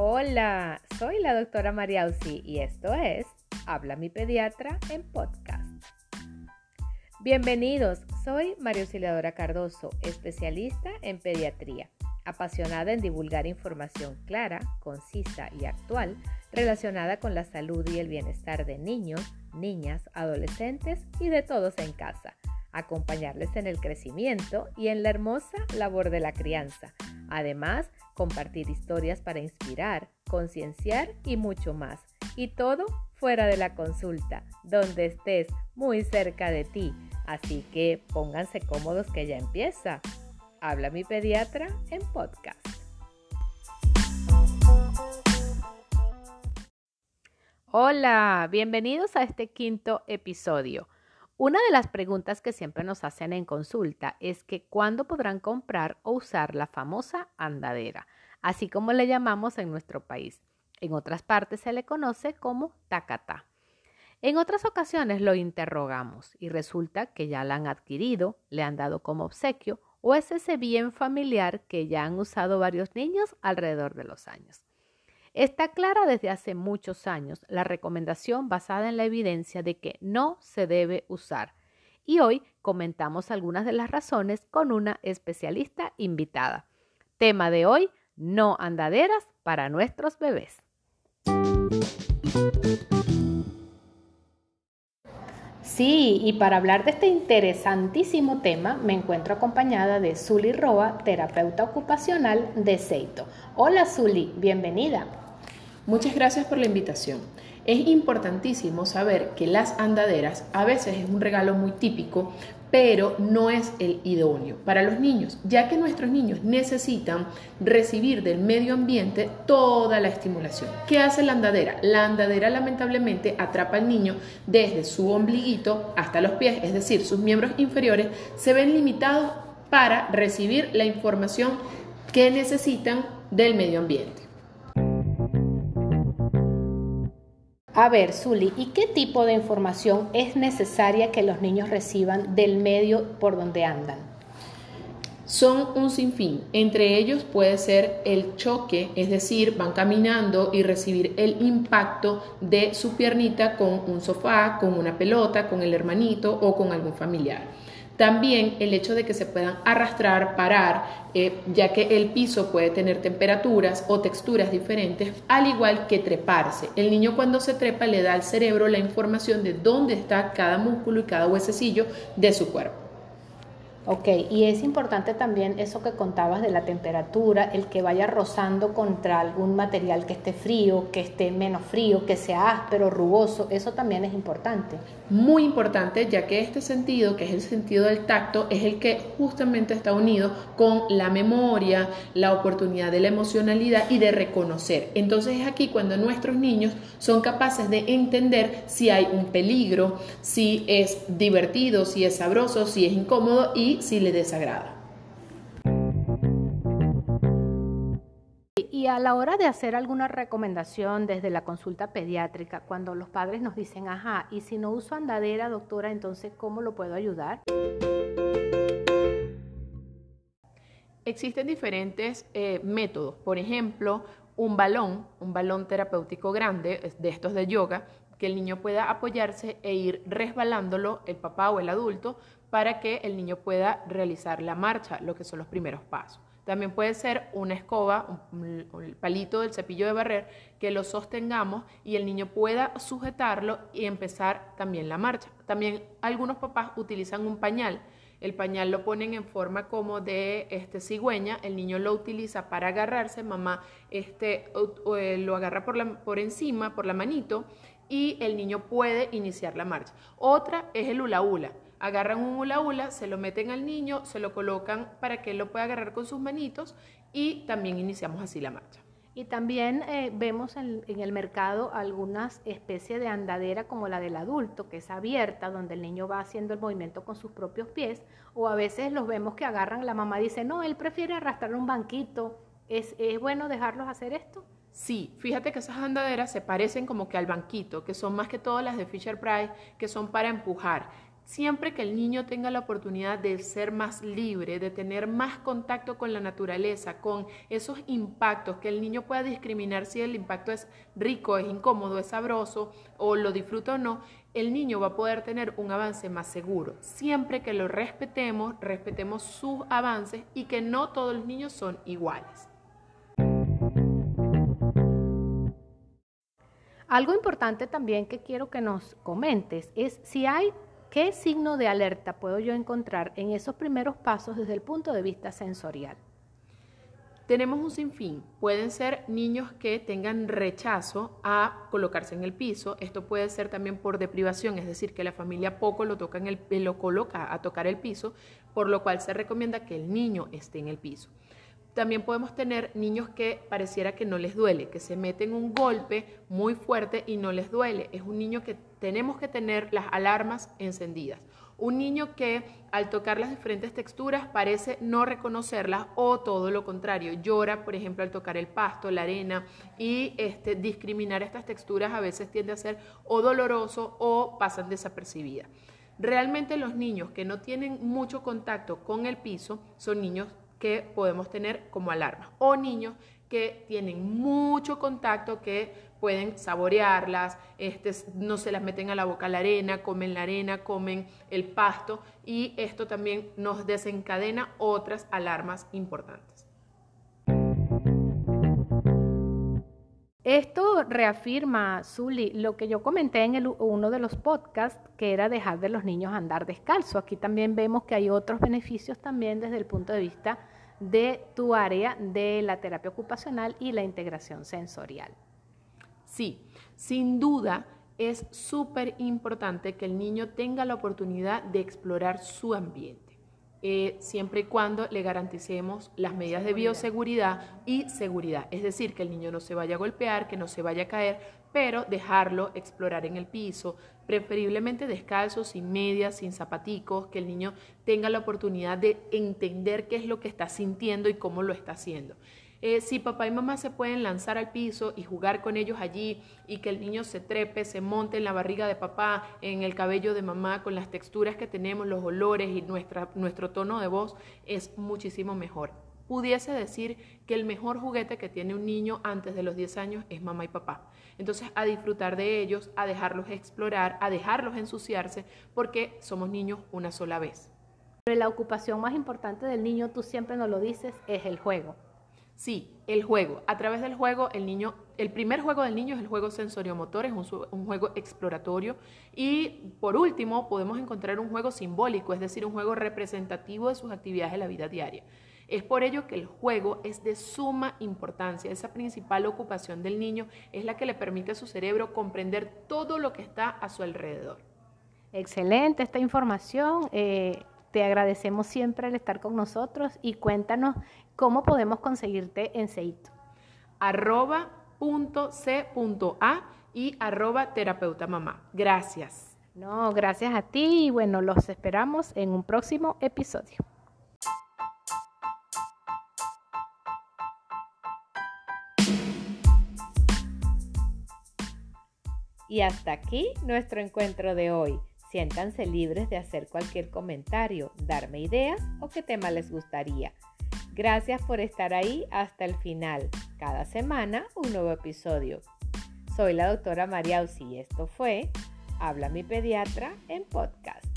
Hola, soy la doctora Mariausi y esto es Habla mi pediatra en podcast. Bienvenidos, soy María Auxiliadora Cardoso, especialista en pediatría, apasionada en divulgar información clara, concisa y actual relacionada con la salud y el bienestar de niños, niñas, adolescentes y de todos en casa, acompañarles en el crecimiento y en la hermosa labor de la crianza. Además, compartir historias para inspirar, concienciar y mucho más. Y todo fuera de la consulta, donde estés muy cerca de ti. Así que pónganse cómodos que ya empieza. Habla mi pediatra en podcast. Hola, bienvenidos a este quinto episodio. Una de las preguntas que siempre nos hacen en consulta es que cuándo podrán comprar o usar la famosa andadera, así como le llamamos en nuestro país. En otras partes se le conoce como tacatá. En otras ocasiones lo interrogamos y resulta que ya la han adquirido, le han dado como obsequio o es ese bien familiar que ya han usado varios niños alrededor de los años. Está clara desde hace muchos años la recomendación basada en la evidencia de que no se debe usar. Y hoy comentamos algunas de las razones con una especialista invitada. Tema de hoy, no andaderas para nuestros bebés. Sí, y para hablar de este interesantísimo tema me encuentro acompañada de Zuli Roa, terapeuta ocupacional de Seito. Hola Zuli, bienvenida. Muchas gracias por la invitación. Es importantísimo saber que las andaderas a veces es un regalo muy típico, pero no es el idóneo para los niños, ya que nuestros niños necesitan recibir del medio ambiente toda la estimulación. ¿Qué hace la andadera? La andadera lamentablemente atrapa al niño desde su ombliguito hasta los pies, es decir, sus miembros inferiores se ven limitados para recibir la información que necesitan del medio ambiente. A ver, Zuli, ¿y qué tipo de información es necesaria que los niños reciban del medio por donde andan? Son un sinfín. Entre ellos puede ser el choque, es decir, van caminando y recibir el impacto de su piernita con un sofá, con una pelota, con el hermanito o con algún familiar. También el hecho de que se puedan arrastrar, parar, eh, ya que el piso puede tener temperaturas o texturas diferentes, al igual que treparse. El niño cuando se trepa le da al cerebro la información de dónde está cada músculo y cada huesecillo de su cuerpo. Ok, y es importante también eso que contabas de la temperatura, el que vaya rozando contra algún material que esté frío, que esté menos frío, que sea áspero, rugoso, eso también es importante. Muy importante, ya que este sentido, que es el sentido del tacto, es el que justamente está unido con la memoria, la oportunidad de la emocionalidad y de reconocer. Entonces es aquí cuando nuestros niños son capaces de entender si hay un peligro, si es divertido, si es sabroso, si es incómodo y si le desagrada. Y a la hora de hacer alguna recomendación desde la consulta pediátrica, cuando los padres nos dicen, ajá, y si no uso andadera, doctora, entonces, ¿cómo lo puedo ayudar? Existen diferentes eh, métodos. Por ejemplo, un balón, un balón terapéutico grande, de estos de yoga, que el niño pueda apoyarse e ir resbalándolo, el papá o el adulto, para que el niño pueda realizar la marcha, lo que son los primeros pasos. También puede ser una escoba, un, palito del cepillo de barrer, que lo sostengamos y el niño pueda sujetarlo y empezar también la marcha. También algunos papás utilizan un pañal. El pañal lo ponen en forma como de este, cigüeña, el niño lo utiliza para agarrarse, mamá este, eh, lo agarra por, la, por encima, por la manito, y el niño puede iniciar la marcha. Otra es el hula hula agarran un hula hula, se lo meten al niño, se lo colocan para que él lo pueda agarrar con sus manitos y también iniciamos así la marcha. Y también eh, vemos en, el mercado algunas especies de andadera como la del adulto, que es abierta, donde el niño va haciendo el movimiento con sus propios pies, o a veces los vemos que agarran, la mamá dice, no, él prefiere arrastrar un banquito, ¿es, es bueno dejarlos hacer esto? Sí, fíjate que esas andaderas se parecen como que al banquito, que son más que todas las de Fisher Price, que son para empujar Siempre que el niño tenga la oportunidad de ser más libre, de tener más contacto con la naturaleza, con esos impactos, que el niño pueda discriminar si el impacto es rico, es incómodo, es sabroso o lo disfruta o no, el niño va a poder tener un avance más seguro. Siempre que lo respetemos, respetemos sus avances y que no todos los niños son iguales. Algo importante también que quiero que nos comentes es si hay ¿Qué signo de alerta puedo yo encontrar en esos primeros pasos desde el punto de vista sensorial? Tenemos un sinfín. Pueden ser niños que tengan rechazo a colocarse en el piso. Esto puede ser también por deprivación, es decir, que la familia poco lo, toca en el, lo coloca a tocar el piso, por lo cual se recomienda que el niño esté en el piso. También podemos tener niños que pareciera que no les duele, que se meten un golpe muy fuerte y no les duele. Es un niño que tenemos que tener las alarmas encendidas. Un niño que al tocar las diferentes texturas parece no reconocerlas o todo lo contrario, llora, por ejemplo, al tocar el pasto, la arena y este, discriminar estas texturas a veces tiende a ser o doloroso o pasan desapercibidas. Realmente los niños que no tienen mucho contacto con el piso son niños que podemos tener como alarma. O niños que tienen mucho contacto, que pueden saborearlas, este, no se las meten a la boca la arena, comen la arena, comen el pasto y esto también nos desencadena otras alarmas importantes. Esto reafirma, Zuli, lo que yo comenté en uno de los podcasts, que era dejar de los niños andar descalzo. Aquí también vemos que hay otros beneficios también desde el punto de vista de tu área de la terapia ocupacional y la integración sensorial. Sí, sin duda es súper importante que el niño tenga la oportunidad de explorar su ambiente. Eh, siempre y cuando le garanticemos las medidas de bioseguridad y seguridad. Es decir, que el niño no se vaya a golpear, que no se vaya a caer, pero dejarlo explorar en el piso, preferiblemente descalzo, sin medias, sin zapaticos, que el niño tenga la oportunidad de entender qué es lo que está sintiendo y cómo lo está haciendo. Eh, si papá y mamá se pueden lanzar al piso y jugar con ellos allí y que el niño se trepe, se monte en la barriga de papá, en el cabello de mamá, con las texturas que tenemos, los olores y nuestro tono de voz, es muchísimo mejor. Pudiese decir que el mejor juguete que tiene un niño antes de los 10 años es mamá y papá. Entonces, a disfrutar de ellos, a dejarlos explorar, a dejarlos ensuciarse, porque somos niños una sola vez. Pero la ocupación más importante del niño, tú siempre nos lo dices, es el juego. Sí, el juego. A través del juego, el niño, el primer juego del niño es el juego sensoriomotor, es un, juego exploratorio. Y por último, podemos encontrar un juego simbólico, es decir, un juego representativo de sus actividades de la vida diaria. Es por ello que el juego es de suma importancia. Esa principal ocupación del niño es la que le permite a su cerebro comprender todo lo que está a su alrededor. Excelente esta información. Eh, te agradecemos siempre el estar con nosotros y cuéntanos cómo podemos conseguirte en Seito. Arroba punto C A y arroba terapeuta mamá. Gracias. No, gracias a ti y bueno, los esperamos en un próximo episodio. Y hasta aquí nuestro encuentro de hoy. Siéntanse libres de hacer cualquier comentario, darme ideas o qué tema les gustaría. Gracias por estar ahí hasta el final. Cada semana un nuevo episodio. Soy la doctora María y esto fue Habla mi pediatra en podcast.